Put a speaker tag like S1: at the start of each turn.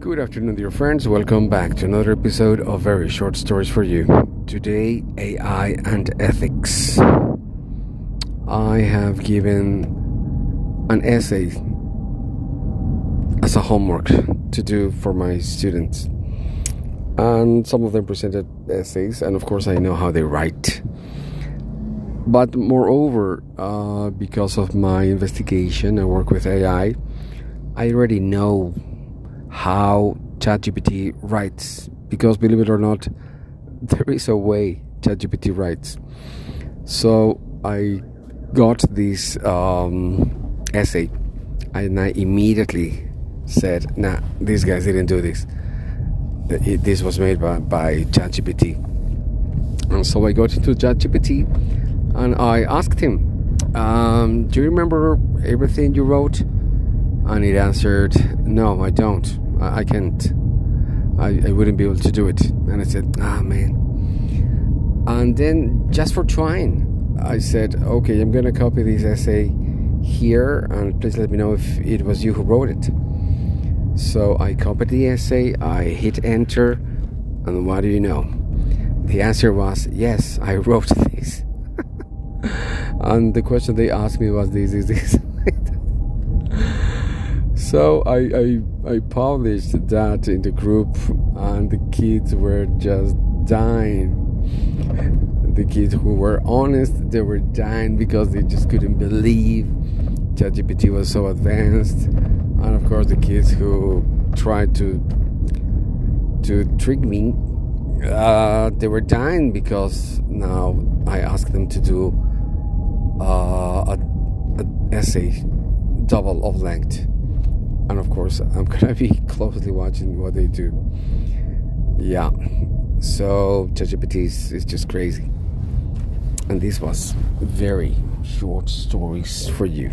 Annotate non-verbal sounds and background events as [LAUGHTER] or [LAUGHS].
S1: Good afternoon, dear friends. Welcome back to another episode of Very Short Stories for You. Today, AI and ethics. I have given an essay as a homework to do for my students. And some of them presented essays, and of course, I know how they write. But moreover, uh, because of my investigation and work with AI, I already know how ChatGPT writes. Because believe it or not, [LAUGHS] there is a way ChatGPT writes. So I got this um, essay and I immediately said, nah, these guys didn't do this. It, this was made by, by ChatGPT. And so I got into ChatGPT and I asked him, um, Do you remember everything you wrote? And it answered, No, I don't. I, I can't. I, I wouldn't be able to do it. And I said, Ah, man. And then, just for trying, I said, Okay, I'm going to copy this essay here, and please let me know if it was you who wrote it. So I copied the essay, I hit enter, and what do you know? The answer was, Yes, I [LAUGHS] wrote this. [LAUGHS] and the question they asked me was this, this, this. So I, I, I published that in the group, and the kids were just dying. The kids who were honest, they were dying because they just couldn't believe ChatGPT was so advanced, and of course the kids who tried to to trick me, uh, they were dying because now I asked them to do uh, a, essay double of length, and of course [LAUGHS] I'm gonna be closely watching what they do. Yeah, so ChatGPT is, is just crazy, and this was very short stories for you.